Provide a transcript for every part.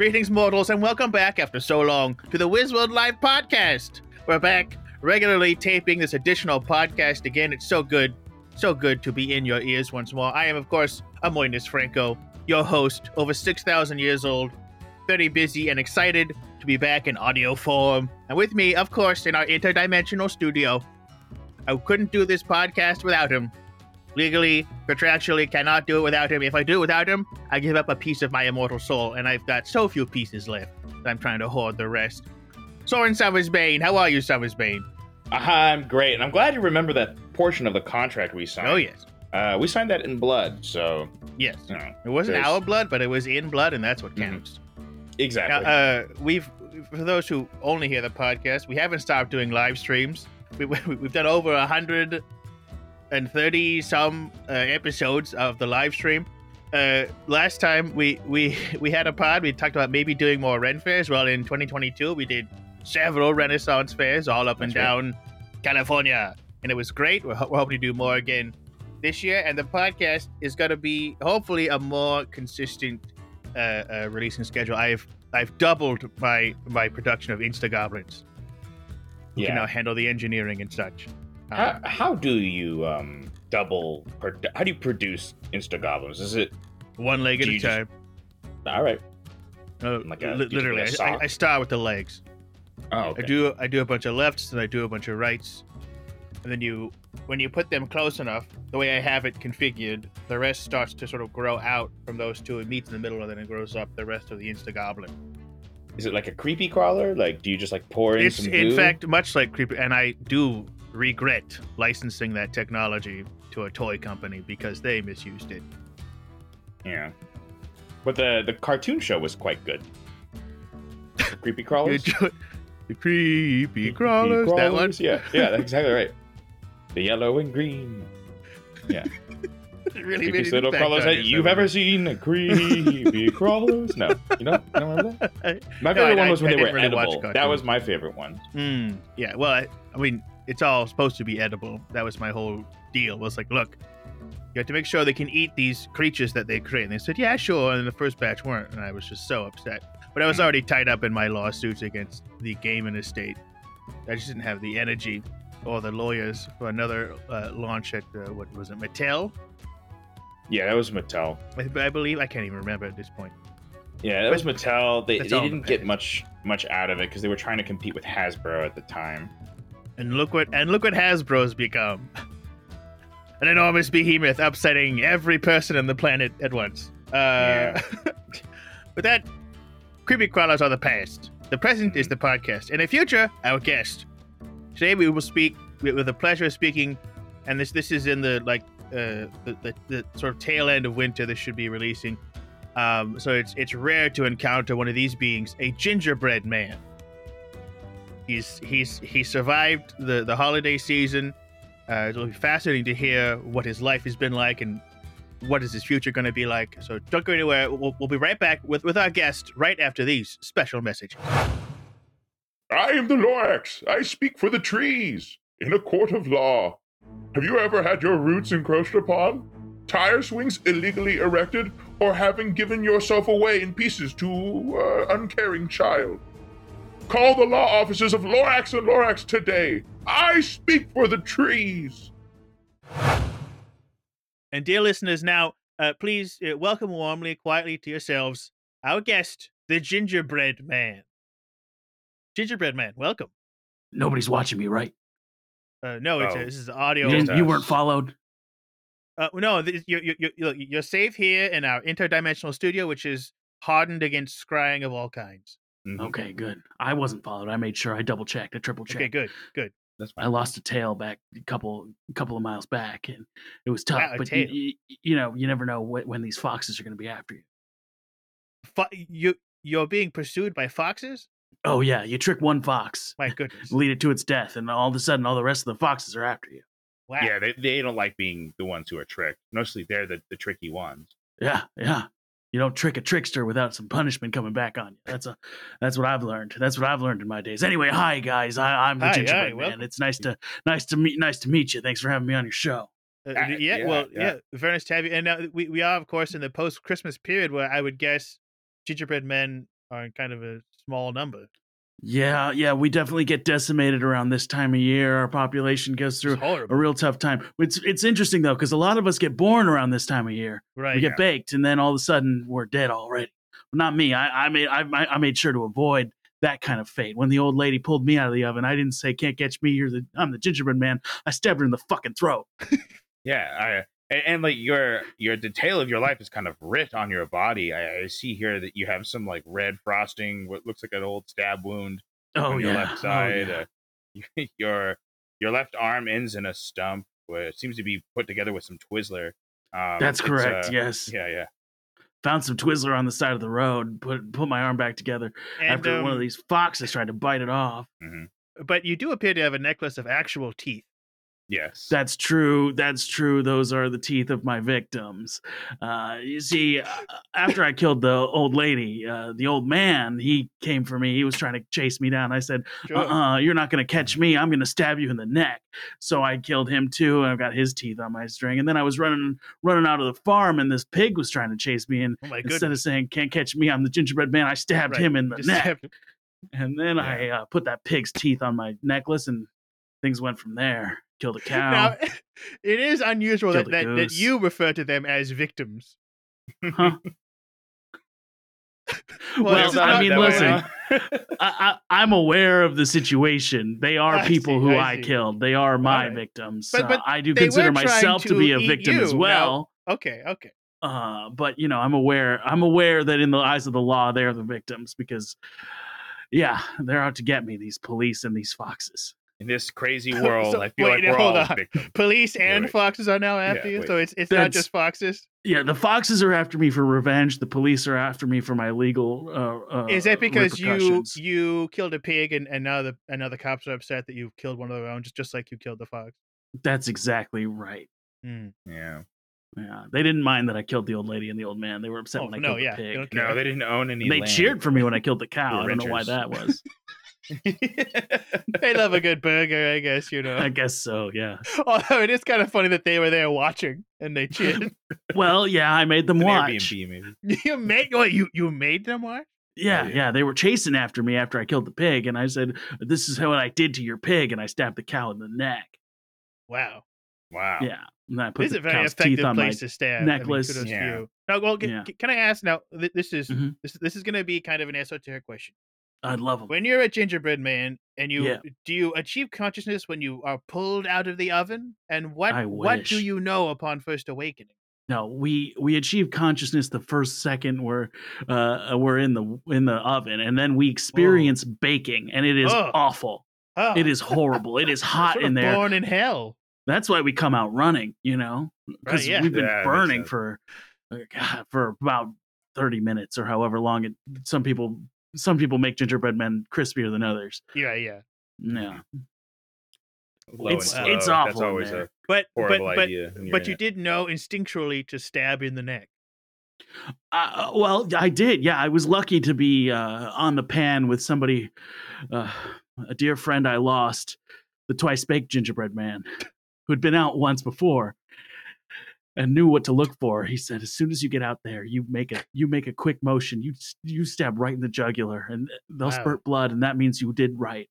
Greetings, mortals, and welcome back after so long to the Wizworld Live podcast. We're back regularly taping this additional podcast again. It's so good, so good to be in your ears once more. I am, of course, Amoinus Franco, your host, over 6,000 years old, very busy and excited to be back in audio form. And with me, of course, in our interdimensional studio, I couldn't do this podcast without him. Legally, contractually, cannot do it without him. If I do it without him, I give up a piece of my immortal soul, and I've got so few pieces left that I'm trying to hoard the rest. Soren Summersbane, how are you, Summersbane? I'm great, and I'm glad you remember that portion of the contract we signed. Oh yes, Uh, we signed that in blood, so yes. you know, It wasn't there's- our blood, but it was in blood, and that's what Mhm. counts. exactly. Now, uh, we've for those who only hear the podcast, we haven't stopped doing live streams. We, we, we've done over a hundred and thirty some uh, episodes of the live stream. Uh, last time we we we had a pod, we talked about maybe doing more Ren fairs. Well, in 2022, we did several Renaissance fairs all up and That's right. down California, and it was great. We're, we're hoping to do more again this year, and the podcast is going to be hopefully a more consistent uh, uh, releasing schedule. I've I've doubled my my production of Insta Goblins. You can now handle the engineering and such. How, Um, how do you um double? Produ- how do you produce Insta Goblins? Is it one leg at a you just- time. all right? Uh, like a- li- literally, a I, I, start with the legs. Oh, okay. I do I do a bunch of lefts and I do a bunch of rights, and then you when you put them close enough, the way I have it configured, the rest starts to sort of grow out from those two. It meets in the middle, and then it grows up the rest of the Insta Goblin. Is it like a creepy crawler? Like, do you just like pour in It's some in fact much like creepy, and I do regret licensing that technology to a toy company because they misused it. yeah. But the the cartoon show was quite good. The creepy crawlers. The creepy crawlers, that one. Yeah, yeah, that's exactly right. The yellow and green. Yeah. It really made creepiest little crawlers that you, you've ever seen. Creepy crawlers. No, you don't, you don't remember that? My No, favorite I- one was I- when I they were really edible. That was my favorite one. Mm, yeah, well, I, I mean, it's all supposed to be edible. That was my whole deal. Was like, look, you have to make sure they can eat these creatures that they create. And they said, yeah, sure. And the first batch weren't, and I was just so upset. But I was Mm. already tied up in my lawsuits against the game and estate. I just didn't have the energy or the lawyers for another uh, launch at uh, what was it, Mattel? Yeah, that was Mattel. I, I believe I can't even remember at this point. Yeah, that was Mattel. They, they That's all the didn't get much much out of it because they were trying to compete with Hasbro at the time. And look what and look what Hasbro's become. An enormous behemoth upsetting every person on the planet at once. Uh, Yeah. but that creepy crawlers are the past. The present is the podcast, and the future, our guest. Today we will speak with, with the pleasure of speaking, and this this is in the like uh, the, the the sort of tail end of winter. This should be releasing. Um, so it's it's rare to encounter one of these beings, a gingerbread man. He's he's he survived the the holiday season. Uh, it'll be fascinating to hear what his life has been like and what is his future going to be like. So don't go anywhere. We'll, we'll be right back with with our guest right after these special messages. I am the Lorax. I speak for the trees in a court of law. Have you ever had your roots encroached upon? Tire swings illegally erected, or having given yourself away in pieces to uh, uncaring child? Call the law offices of Lorax and Lorax today. I speak for the trees. And dear listeners, now uh, please uh, welcome warmly, quietly to yourselves our guest, the Gingerbread Man. Gingerbread Man, welcome. Nobody's watching me, right? Uh, no, it's Oh. this is audio. You, you weren't followed. Uh, no, this, you're, you're, you're, you're safe here in our interdimensional studio, which is hardened against scrying of all kinds. Mhm. Okay, good. I wasn't followed. I made sure I double checked. I triple checked. Okay, good, good. That's fine. I lost a tail back a couple couple of miles back, and it was tough. Wow, but tail. you, you know, you never know wh- when these foxes are going to be after you. Fo- you you're being pursued by foxes. Oh yeah, you trick one fox, My goodness! lead it to its death, and all of a sudden, all the rest of the foxes are after you. Wow. Yeah, they, they don't like being the ones who are tricked. Mostly they're the, the tricky ones. Yeah, yeah. You don't trick a trickster without some punishment coming back on you. That's a that's what I've learned. That's what I've learned in my days. Anyway, hi guys. I, I'm the Hi, gingerbread hi, man. welcome. It's nice to nice to meet nice to meet you. Thanks for having me on your show. Uh, Ah, yeah, yeah, well, yeah. yeah. very nice to have you. And uh, we, we are, of course, in the post Christmas period where I would guess gingerbread men are in kind of a small number. Yeah, yeah, we definitely get decimated around this time of year. Our population goes through a real tough time. It's it's interesting though because a lot of us get born around this time of year. right? we get baked, and then all of a sudden we're dead already. Well, not me. I, I made I, I made sure to avoid that kind of fate. When the old lady pulled me out of the oven, I didn't say "Can't catch me." You're the I'm the gingerbread man. I stabbed her in the fucking throat. Yeah, I, and, and like your your detail of your life is kind of writ on your body. I, I see here that you have some like red frosting, what looks like an old stab wound Oh on your yeah. left Oh, side. yeah. uh, your your left arm ends in a stump, where it seems to be put together with some Twizzler. Um, That's correct. uh, yes. Yeah, yeah. Found some Twizzler on the side of the road. Put put my arm back together And, after one of um, these foxes tried to bite it off. hmm But you do appear to have a necklace of actual teeth. Yes. That's true. That's true. Those are the teeth of my victims. Uh, you see, uh, after I killed the old lady, uh, the old man, he came for me. He was trying to chase me down. I said, Sure. uh-uh, you're not going to catch me. I'm going to stab you in the neck. So I killed him too, and I've got his teeth on my string. And then I was running running out of the farm, and this pig was trying to chase me. And Oh instead of saying, can't catch me, I'm the gingerbread man, I stabbed Right. him in the Just neck. And then I uh, put that pig's teeth on my necklace, and things went from there. Killed the cow. Now, it is unusual that, that, that you refer to them as victims. Huh? Well, Well, I mean, listen? I, I, I'm aware of the situation. They are I people see, who I I, killed. They are my Alright. victims. But- Uh, I do consider myself to, to be a victim as you. Now- well. Okay, okay. Uh, but you know, I'm aware. I'm aware that in the eyes of the law, they're the victims because, yeah, they're out to get me. These police and these foxes. In this crazy world, So, I feel wait, like we're hold all on. victims. Police and wait. foxes are now after Yeah, you, wait. so it's it's not just foxes. Yeah, the foxes are after me for revenge. The police are after me for my legal. Uh, uh, Is that because you you killed a pig and, and now the and now the cops are upset that you've killed one of their own, just just like you killed the fox? That's exactly right. Hmm. Yeah. Yeah, they didn't mind that I killed the old lady and the old man. They were upset Oh, when I no, killed yeah, the they pig. don't No, they didn't own any. And they land. cheered for me when I killed the cow. I don't know why that was. They love a good burger, I guess you know. I guess so. Yeah. Although it is kind of funny that they were there watching and they cheered. Well, yeah, I made them An watch. Airbnb, maybe. you made what you you made them watch? Yeah, Oh, yeah. yeah, they were chasing after me after I killed the pig, and I said, "This is what I did to your pig," and I stabbed the cow in the neck. Wow, Wow. Yeah, and I put this is a very cow's teeth effective on my. place to stab. I mean, necklace. Yeah. Now, well, can, Yeah. can I ask now? th- This is Mhm. this this is going to be kind of an esoteric question. I love them. When you're a gingerbread man and you Yeah. do you achieve consciousness when you are pulled out of the oven? And what what do you know upon first awakening? No, we we achieve consciousness the first second we're uh we're in the in the oven, and then we experience baking, and it is Ugh. awful. Oh, It is horrible. It is hot sort in there. Born in hell. That's why we come out running, you know, because yeah. we've been Yeah, burning for uh, God, for about thirty minutes or however long. It, some people some people make gingerbread men crispier than others. Yeah, yeah. Yeah, Low It's- and it's awful That's always there. a But but but idea. you're but you it. did know instinctually to stab in the neck. uh, well, I did. Yeah, I was lucky to be uh, on the pan with somebody, uh, a dear friend I lost, the twice baked gingerbread man, who'd been out once before and knew what to look for. He said, as soon as you get out there, you make a you make a quick motion. You you stab right in the jugular, and they'll Wow. spurt blood, and that means you did right.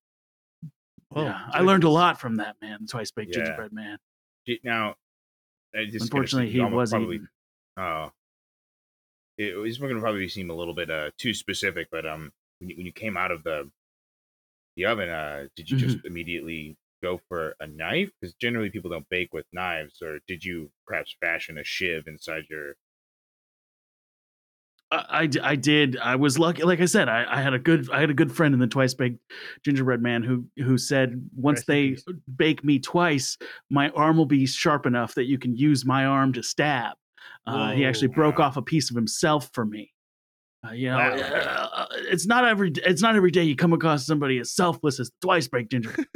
Oh, yeah, I learned a lot from that man, the twice baked Yeah. gingerbread man. Now, Unfortunately, he was probably. Oh, it was going to probably seem a little bit uh, too specific, but um, when you, when you came out of the the oven, uh, did you Mm-hmm. just immediately go for a knife? Because generally people don't bake with knives, or did you perhaps fashion a shiv inside your? I I did. I was lucky. Like I said, I, I had a good I had a good friend in the twice baked gingerbread man who who said once they bake me twice, my arm will be sharp enough that you can use my arm to stab. Uh, he actually broke Wow. off a piece of himself for me. Uh, you know, Wow. uh, it's not every it's not every day you come across somebody as selfless as twice baked gingerbread.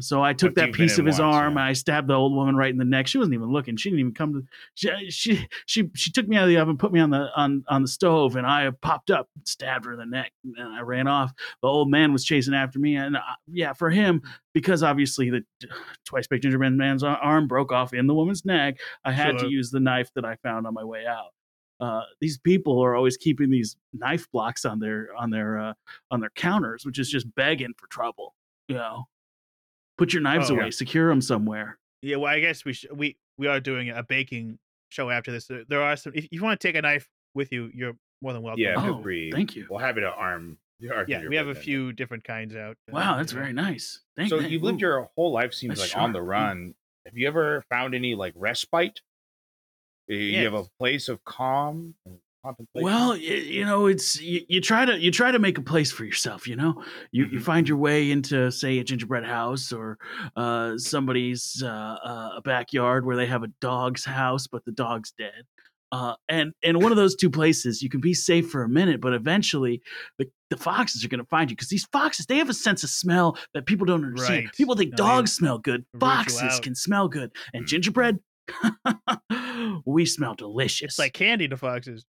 So I took that piece of his arm yeah. and I stabbed the old woman right in the neck. She wasn't even looking. She didn't even come to. She she she, she took me out of the oven, put me on the on on the stove, and I popped up, stabbed her in the neck, and I ran off. The old man was chasing after me, and uh, yeah, for him because obviously the twice baked gingerbread man's arm broke off in the woman's neck. I had to use the knife that I found on my way out. uh, these people are always keeping these knife blocks on their on their uh, on their counters, which is just begging for trouble. You know, put your knives Oh, away, yeah. secure them somewhere. Yeah, well, I guess we sh- we we are doing a baking show after this. There, there are some. If you want to take a knife with you, you're more than welcome. Yeah, Oh, feel thank you. We'll have it at arm. yeah. We have a gingerbread few different kinds out. uh, Wow, that's yeah. very nice. Thank you. So you. you've lived your whole life seems That's like on the sharp. Mm. run. Have you ever found any like respite? You- You have a place of calm and contemplation. Well, you, you know, it's you, you try to you try to make a place for yourself. You know, you you Mhm. find your way into say a gingerbread house or uh, somebody's uh, uh, backyard where they have a dog's house, but the dog's dead. Uh, and in one of those two places, you can be safe for a minute, but eventually the, the foxes are going to find you because these foxes they have a sense of smell that people don't understand. Right. People think No, dogs smell good, foxes can smell good, and Mm. gingerbread, we smell delicious. It's like candy to foxes.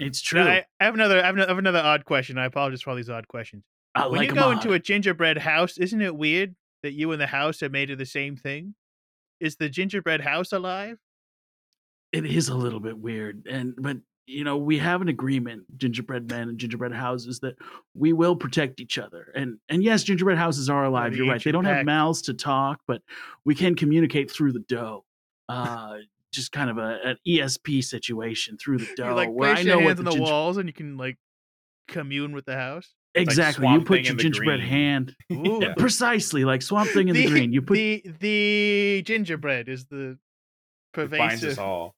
It's Now, true. I, I have another. I have, ano- I have another odd question. I apologize for all these odd questions. I when like you go odd. into a gingerbread house, isn't it weird that you and the house are made of the same thing? Is the gingerbread house alive? it is a little bit weird and but you know we have an agreement gingerbread men and gingerbread houses that we will protect each other and and yes gingerbread houses are alive you're right they don't have mouths to talk but we can communicate through the dough uh just kind of a, an esp situation through the dough you like where place i your know what hands the on the ginger- walls and you can like commune with the house. exactly you put your gingerbread green. hand Yeah. precisely like swamp thing in the, green you put the the gingerbread is the It binds us all.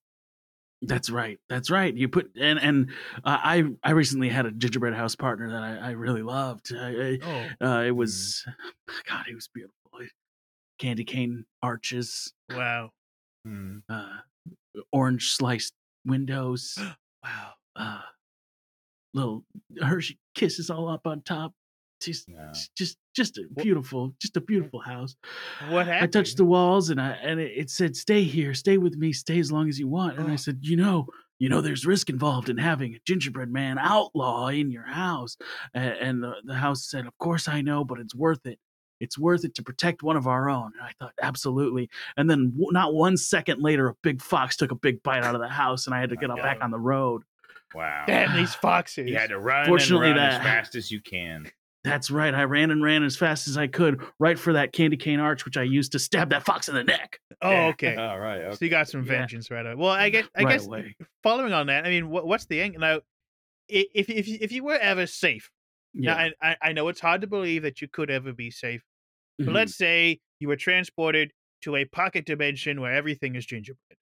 That's right. That's right. You put and and uh, I I recently had a gingerbread house partner that I, I really loved. I, I, Oh Uh, it was, God, it was beautiful. Candy cane arches, wow, Hmm. uh, orange sliced windows, wow. uh, little Hershey kisses all up on top. Just, just, just a beautiful, just a beautiful house. What I touched the walls and I and it, it said, "Stay here, stay with me, stay as long as you want." And I Oh. said, "You know, you know, there's risk involved in having a gingerbread man outlaw in your house." And, and the, the house said, "Of course I know, but it's worth it. It's worth it to protect one of our own." And I thought, "Absolutely." And then, w- not one second later, a big fox took a big bite out of the house, and I had to My get up back on the road. Wow. Damn these foxes! You had to run Fortunately, and run as fast as you can. That's right. I ran and ran as fast as I could, right for that candy cane arch, which I used to stab that fox in the neck. oh, Yeah. okay. All right. Okay. So you got some Yeah. vengeance right away. Well, I guess I Right guess away. following on that, I mean, what, what's the end now? If if if you were ever safe, Yeah. now I, I I know it's hard to believe that you could ever be safe, but Mhm. let's say you were transported to a pocket dimension where everything is gingerbread,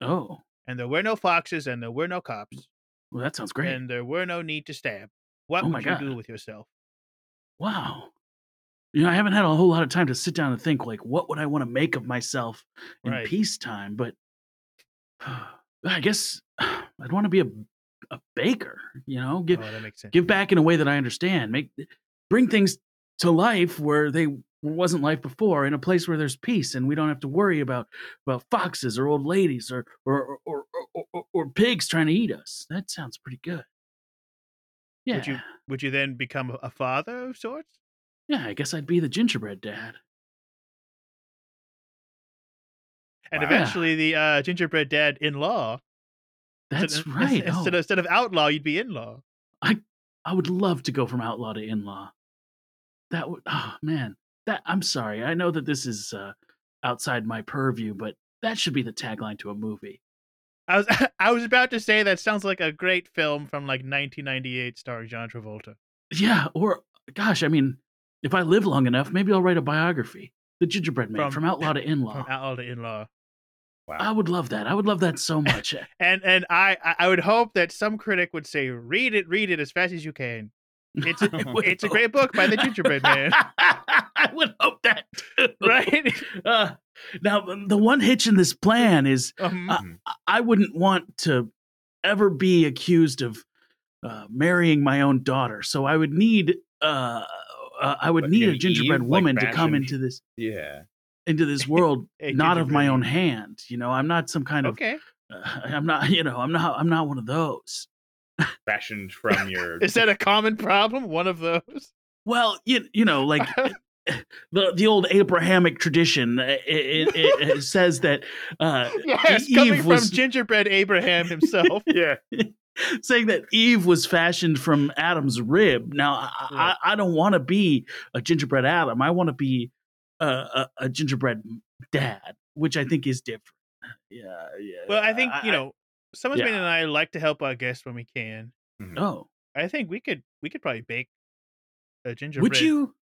Oh, and there were no foxes, and there were no cops, well, that sounds great. and there were no need to stab. What Oh would you do with yourself? Wow. You know, I haven't had a whole lot of time to sit down and think, like, what would I want to make of myself in Right. peacetime? But I guess I'd want to be a, a baker, you know, give, oh, that makes sense. give back in a way that I understand, make, bring things to life where they wasn't life before in a place where there's peace and we don't have to worry about about foxes or old ladies or or or or, or, or pigs trying to eat us that sounds pretty good yeah Would you would you then become a- a father of sorts? yeah i guess i'd be the gingerbread dad And Wow. eventually, the uh, gingerbread dad in law. That's right Instead, oh. of, instead of outlaw, you'd be in law. I would love to go from outlaw to in-law. That would, oh man, that I'm sorry. I know that this is uh, outside my purview, but that should be the tagline to a movie. I was I was about to say that sounds like a great film from like 1998 starring John Travolta. Yeah, or gosh, I mean, if I live long enough, maybe I'll write a biography. The Gingerbread Man From- from, outlaw to in-law. From outlaw to in-law. I would love that. I would love that so much. And and I I- I would hope that some critic would say, read it, read it as fast as you can. It's a, I would it's a great book by the Gingerbread Man, I would hope that too. right? Uh, now, the one hitch in this plan is Um, Uh, I wouldn't want to ever be accused of uh, marrying my own daughter. So I would need uh, uh, I would But, need you know, a gingerbread Eve, like, woman to come into this Yeah. Into this world, a not of my gingerbread own hand. You know, I'm not some kind of Okay. uh, I'm not you know I'm not I'm not one of those. Fashioned from your Is that a common problem? One of those? Well, you you know like the the old Abrahamic tradition uh, it, it, it, it says that uh, Yes, Eve coming was- from gingerbread Abraham himself. Yeah. saying that Eve was fashioned from Adam's rib. Now, I, Right. I, I don't want to be a gingerbread Adam. I want to be a, a, a gingerbread dad, which I think is different. Yeah, yeah. well, I think you know, Summersbane yeah. and I like to help our guests when we can. Mm-hmm. Oh, I think we could we could probably bake a gingerbread. would you?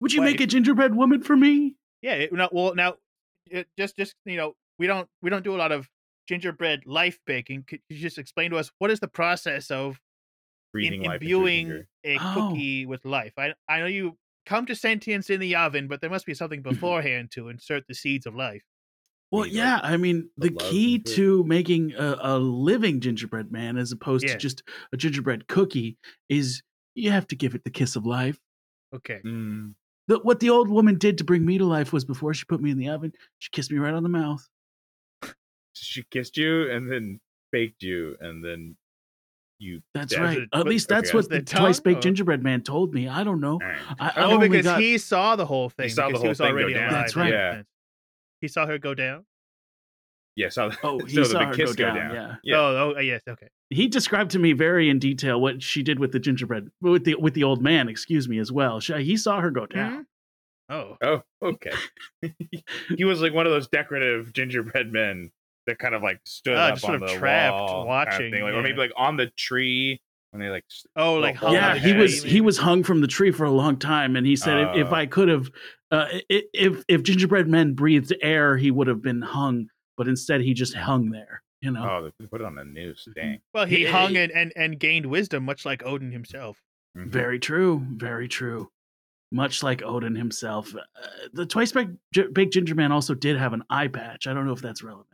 Would you Why- make a gingerbread woman for me? Yeah. It, no, well, now, it, just just you know, we don't we don't do a lot of gingerbread life baking. Could you just explain to us what is the process of Breathing in, life into a imbuing a Oh. cookie with life? I I know you come to sentience in the oven, but there must be something beforehand to insert the seeds of life. Well, Breathe yeah. I mean, the the key to making a, a living gingerbread man, as opposed Yeah. to just a gingerbread cookie, is you have to give it the kiss of life. Okay. Mm. The, what the old woman did to bring me to life was before she put me in the oven, she kissed me right on the mouth. She kissed you and then baked you and then you. That's Yeah, right. it- At least that's what The the twice baked or- oh. gingerbread man told me. I don't know. All right. I, I've Oh, because got- he saw the whole thing. he saw the whole he was thing go down. That's right. Yeah. He saw her go down. Yeah, so, Oh, he so saw the oh, her kiss go go down, down. yeah. Yeah. Oh, oh, yes. Okay. he described to me very in detail what she did with the gingerbread with the with the old man. Excuse me, as well. She, he saw her go down. Mm-hmm. Oh. Oh, okay. he was like one of those decorative gingerbread men that kind of like stood Ah, up just on sort of the trapped wall kind of watching, thing, like, or maybe like on the tree when they like. Oh, like Oh, hung yeah, he was he was hung from the tree for a long time, and he said if, if Oh. I could have, uh, if if gingerbread men breathed air, he would have been hung, but instead he just hung there. You know, Oh, they put it on the news. Dang. Well, he He- hung he- and, and, and gained wisdom, much like Odin himself. Mhm. very true, very true. Much like Odin himself, uh, the twice baked, gi- baked ginger man also did have an eye patch. I don't know if that's relevant.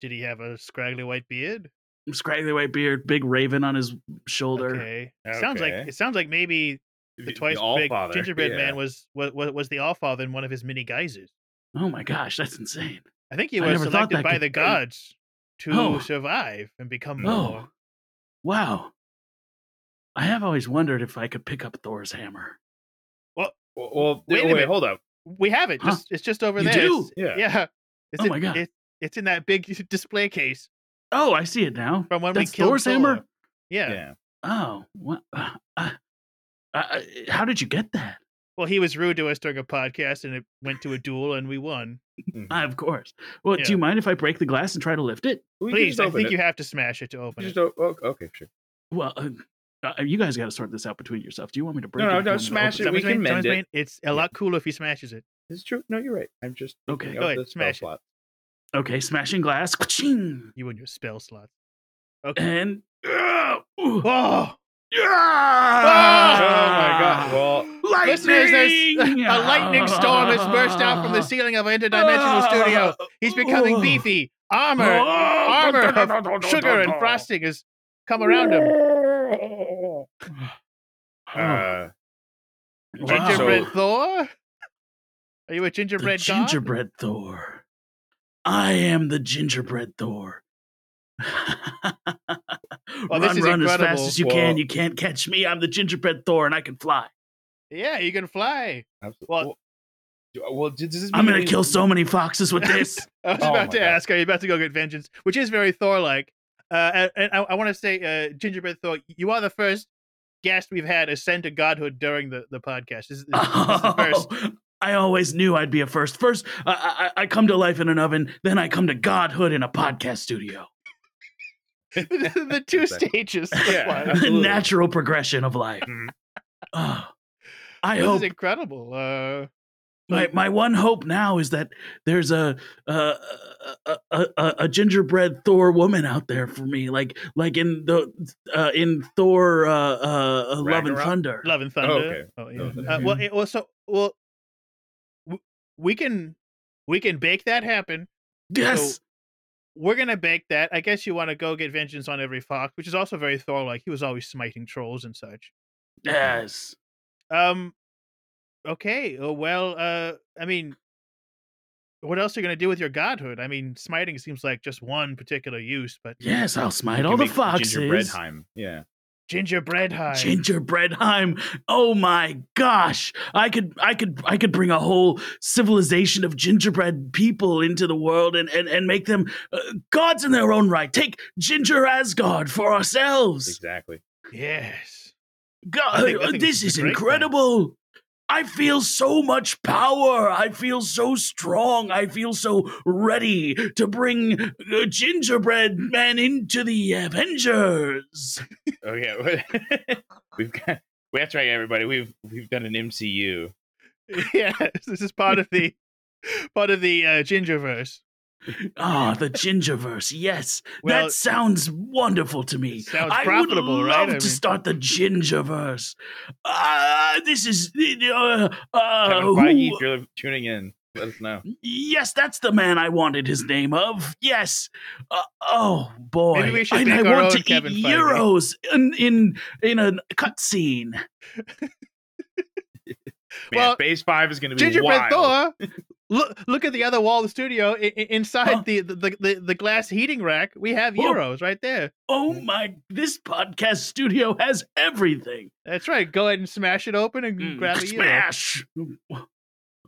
Did he have a scraggly white beard? Scraggly white beard, big raven on his shoulder. Okay. Sounds like it sounds like maybe the twice big Allfather, gingerbread yeah. man was, was was the Allfather in one of his mini guises. Oh my gosh, that's insane. I think he was selected by could- the gods to Oh. survive and become Oh. more. Wow. I have always wondered if I could pick up Thor's hammer. Well, well Wait a wait, hold up. We have it. Huh. Just it's just over You there. do? It's- Yeah. Yeah. It's Oh in, my God. It, it's in that big display case Oh, I see it now. from when That's we killed Thor's Thor. hammer? Yeah. Yeah. Oh, what? Uh, uh, uh, how did you get that? Well, he was rude to us during a podcast, and it went to a duel, and we won. Mhm. Ah, of course. Well, Yeah. do you mind if I break the glass and try to lift it? We Please, just I think it. you have to smash it to open You it. just o- oh, okay, sure. Well, uh, uh, you guys got to sort this out between yourself. Do you want me to break No, it? no, or do you no, want me to smash open it. We can mend Summersbane, it. It's a lot cooler if he smashes it. It's true. No, you're right. I'm just Okay. Go ahead, smash it. slot. Okay, smashing glass. Ka-ching! You and your spell slots. Okay. And. Uh, ooh. Oh, Ah! Oh my god. Well, Lightning! listeners, there's a lightning storm has burst out from the ceiling of our interdimensional studio. He's becoming Oh. beefy. Armor, Oh. armor of sugar and frosting has come around him. uh, Gingerbread So- Thor? Are you a the gingerbread god? gingerbread Thor. I am the gingerbread Thor. Well, this run, is run as fast as you Well- can. You can't catch me. I'm the gingerbread Thor, and I can fly. Yeah, you can fly. absolutely. Well- Well, well, does this I'm gonna kill so many foxes with this. I was Oh about to God. ask, are you about to go get vengeance? Which is very Thor-like. Uh, and, and I, I want to say, uh, Gingerbread Thor, you are the first guest we've had ascend to godhood during the, the podcast. This is, this is the first. Oh, I always knew I'd be a first. First, I, I, I come to life in an oven, then I come to godhood in a podcast studio. the, the two stages. Yeah. the natural progression of life. Oh, I This hope is incredible. Uh, my, my one hope now is that there's a a, a, a, a a gingerbread Thor woman out there for me, like like in the uh, in Thor uh, uh, Love and Ragnarok? Thunder. Love and Thunder. okay. Oh, yeah. Love and Uh, well, it, well, so well, w- we can we can bake that happen. Yes, We're gonna bake that. I guess you want to go get vengeance on every fox, which is also very Thor-like. He was always smiting trolls and such. yes. Um. Okay. uh, Well. Uh. I mean, what else are you gonna do with your godhood? I mean, smiting seems like just one particular use, but Yes, I'll smite all the can make Gingerbread. Heim. Yeah. Gingerbreadheim. Gingerbreadheim. Oh my gosh. I could I could I could bring a whole civilization of gingerbread people into the world and and, and make them uh, gods in their own right. Take Ginger Asgard for ourselves. Exactly. yes. God, I think- I think this this is is a great thing. incredible. I feel so much power. I feel so strong. I feel so ready to bring uh, Gingerbread Man into the Avengers. Oh yeah. we've got. We have to right, everybody. We've we've done an MCU. Yes. This is part of the part of the uh, Gingerverse. Ah, the Gingerverse. Yes, Well- that sounds wonderful to me. Sounds I profitable, would right? love I to mean- start the Gingerverse. Ah, this is uh, uh, Kevin who- Feige, if you're tuning in, let us know. Yes, that's the man I wanted his name of. Yes. Uh, oh boy, Maybe we should and I want to Kevin eat Feige. gyros in in in a cutscene. Man, Well, Phase Five is going to be Gingerbread. Thor. Look! Look at the other wall of the studio. I- I- inside Huh? the, the, the the glass heating rack, we have Whoa. gyros right there. Oh my! This podcast studio has everything. That's right. Go ahead and smash it open and Mm, grab a gyro. Smash.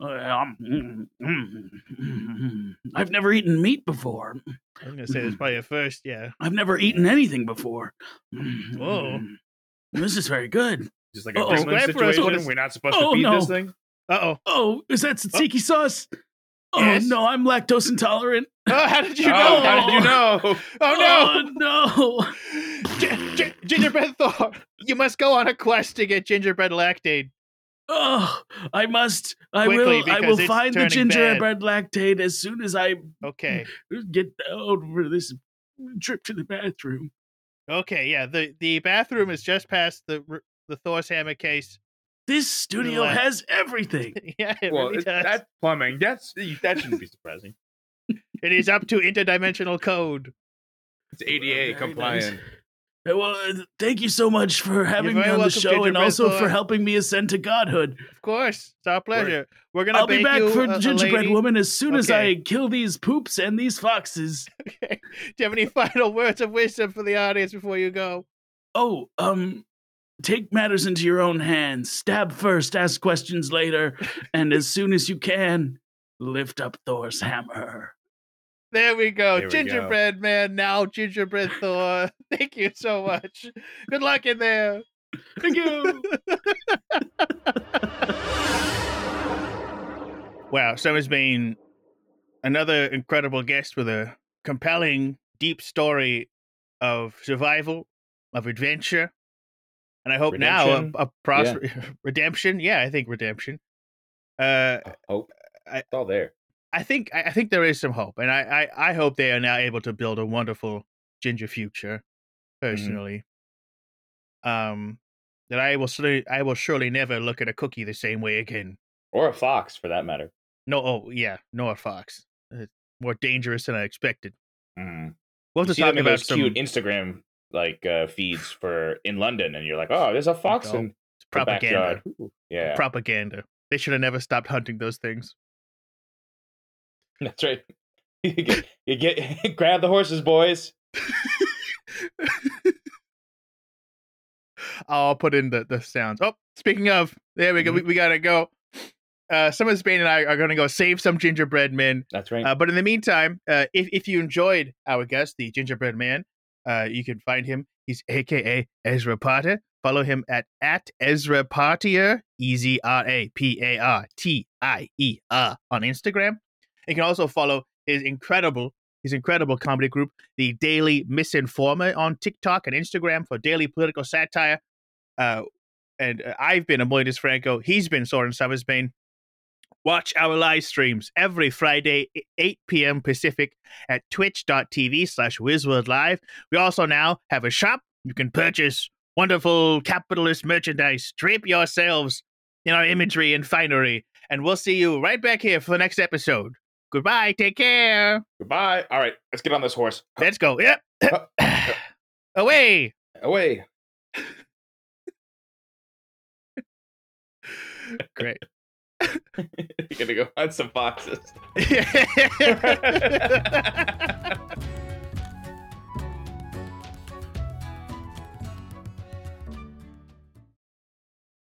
Uh, um, mm, mm, mm. I've never eaten meat before. I'm gonna say it's probably a first. Yeah. I've never eaten anything before. Whoa. This is very good. Just like a Uh-oh. gremlin Subscribe for us, situation. We're not supposed Oh, to feed no. this thing. Uh oh. Oh, is that tzatziki sauce? Oh Yes. no, I'm lactose intolerant. Oh, how did you oh, know? how did you know? Oh no! no! Gi- gi- gingerbread Thor, you must go on a quest to get gingerbread lactate. Oh, I must. I Quickly, will. I will find the turning bad. gingerbread lactate as soon as I Okay. get over this trip to the bathroom. Okay. Yeah. The the bathroom is just past the the Thor's hammer case. This studio Relax. has everything. yeah. It well, really does. that's plumbing. That's that shouldn't be surprising. It is up to interdimensional code. It's ADA Very compliant. nice. Well, uh, thank you so much for having me on the show and also for helping me ascend to godhood. Of course, it's our pleasure. We're gonna I'll be back you for a- a Gingerbread lady. Woman as soon as I kill these poops and these foxes. Okay. Do you have any final words of wisdom for the audience before you go? Oh, um, take matters into your own hands. Stab first, ask questions later, and as soon as you can, lift up Thor's hammer. There we go. There we go. gingerbread man, now gingerbread Thor. Thank you so much. Good luck in there. Thank you. Wow, Summersbane another incredible guest with a compelling, deep story of survival, of adventure, and I hope now a, a prosper redemption. Yeah, I think redemption. Uh, Hope. I- It's all there. I think I think there is some hope, and I, I I hope they are now able to build a wonderful ginger future. Personally, um, that I will surely, I will surely never look at a cookie the same way again. Or a fox, for that matter. No, oh yeah, Noah Fox, uh, more dangerous than I expected. Mm. We'll You to talk about some cute Instagram like uh, feeds for in London, and you're like, oh, there's a fox Oh, in the propaganda. Ooh, Yeah, Propaganda. They should have never stopped hunting those things. that's right. you get, you get grab the horses, boys. I'll put in the, the sounds. Oh, speaking of, there we go. We, we gotta go. Uh, Summersbane and I are gonna go save some gingerbread men. That's right. Uh, but in the meantime, uh, if if you enjoyed our guest, the gingerbread man, uh, you can find him. He's AKA Ezra Partier. Follow him at at Ezra Partier, E Z R A P A R T I E R on Instagram. You can also follow his incredible his incredible comedy group, the Daily Misinformer, on TikTok and Instagram for daily political satire. Uh, and uh, I've been Amoydus Franco. He's been Soren Summersbane. Watch our live streams every Friday, 8 p.m. Pacific at twitch.tv slash Live. We also now have a shop. You can purchase wonderful capitalist merchandise. Drape yourselves in our imagery and finery. And we'll see you right back here for the next episode. Goodbye. Take care. Goodbye. All right, let's get on this horse. Let's go. Yep. Away. Away. Great. You're gonna go hunt some foxes.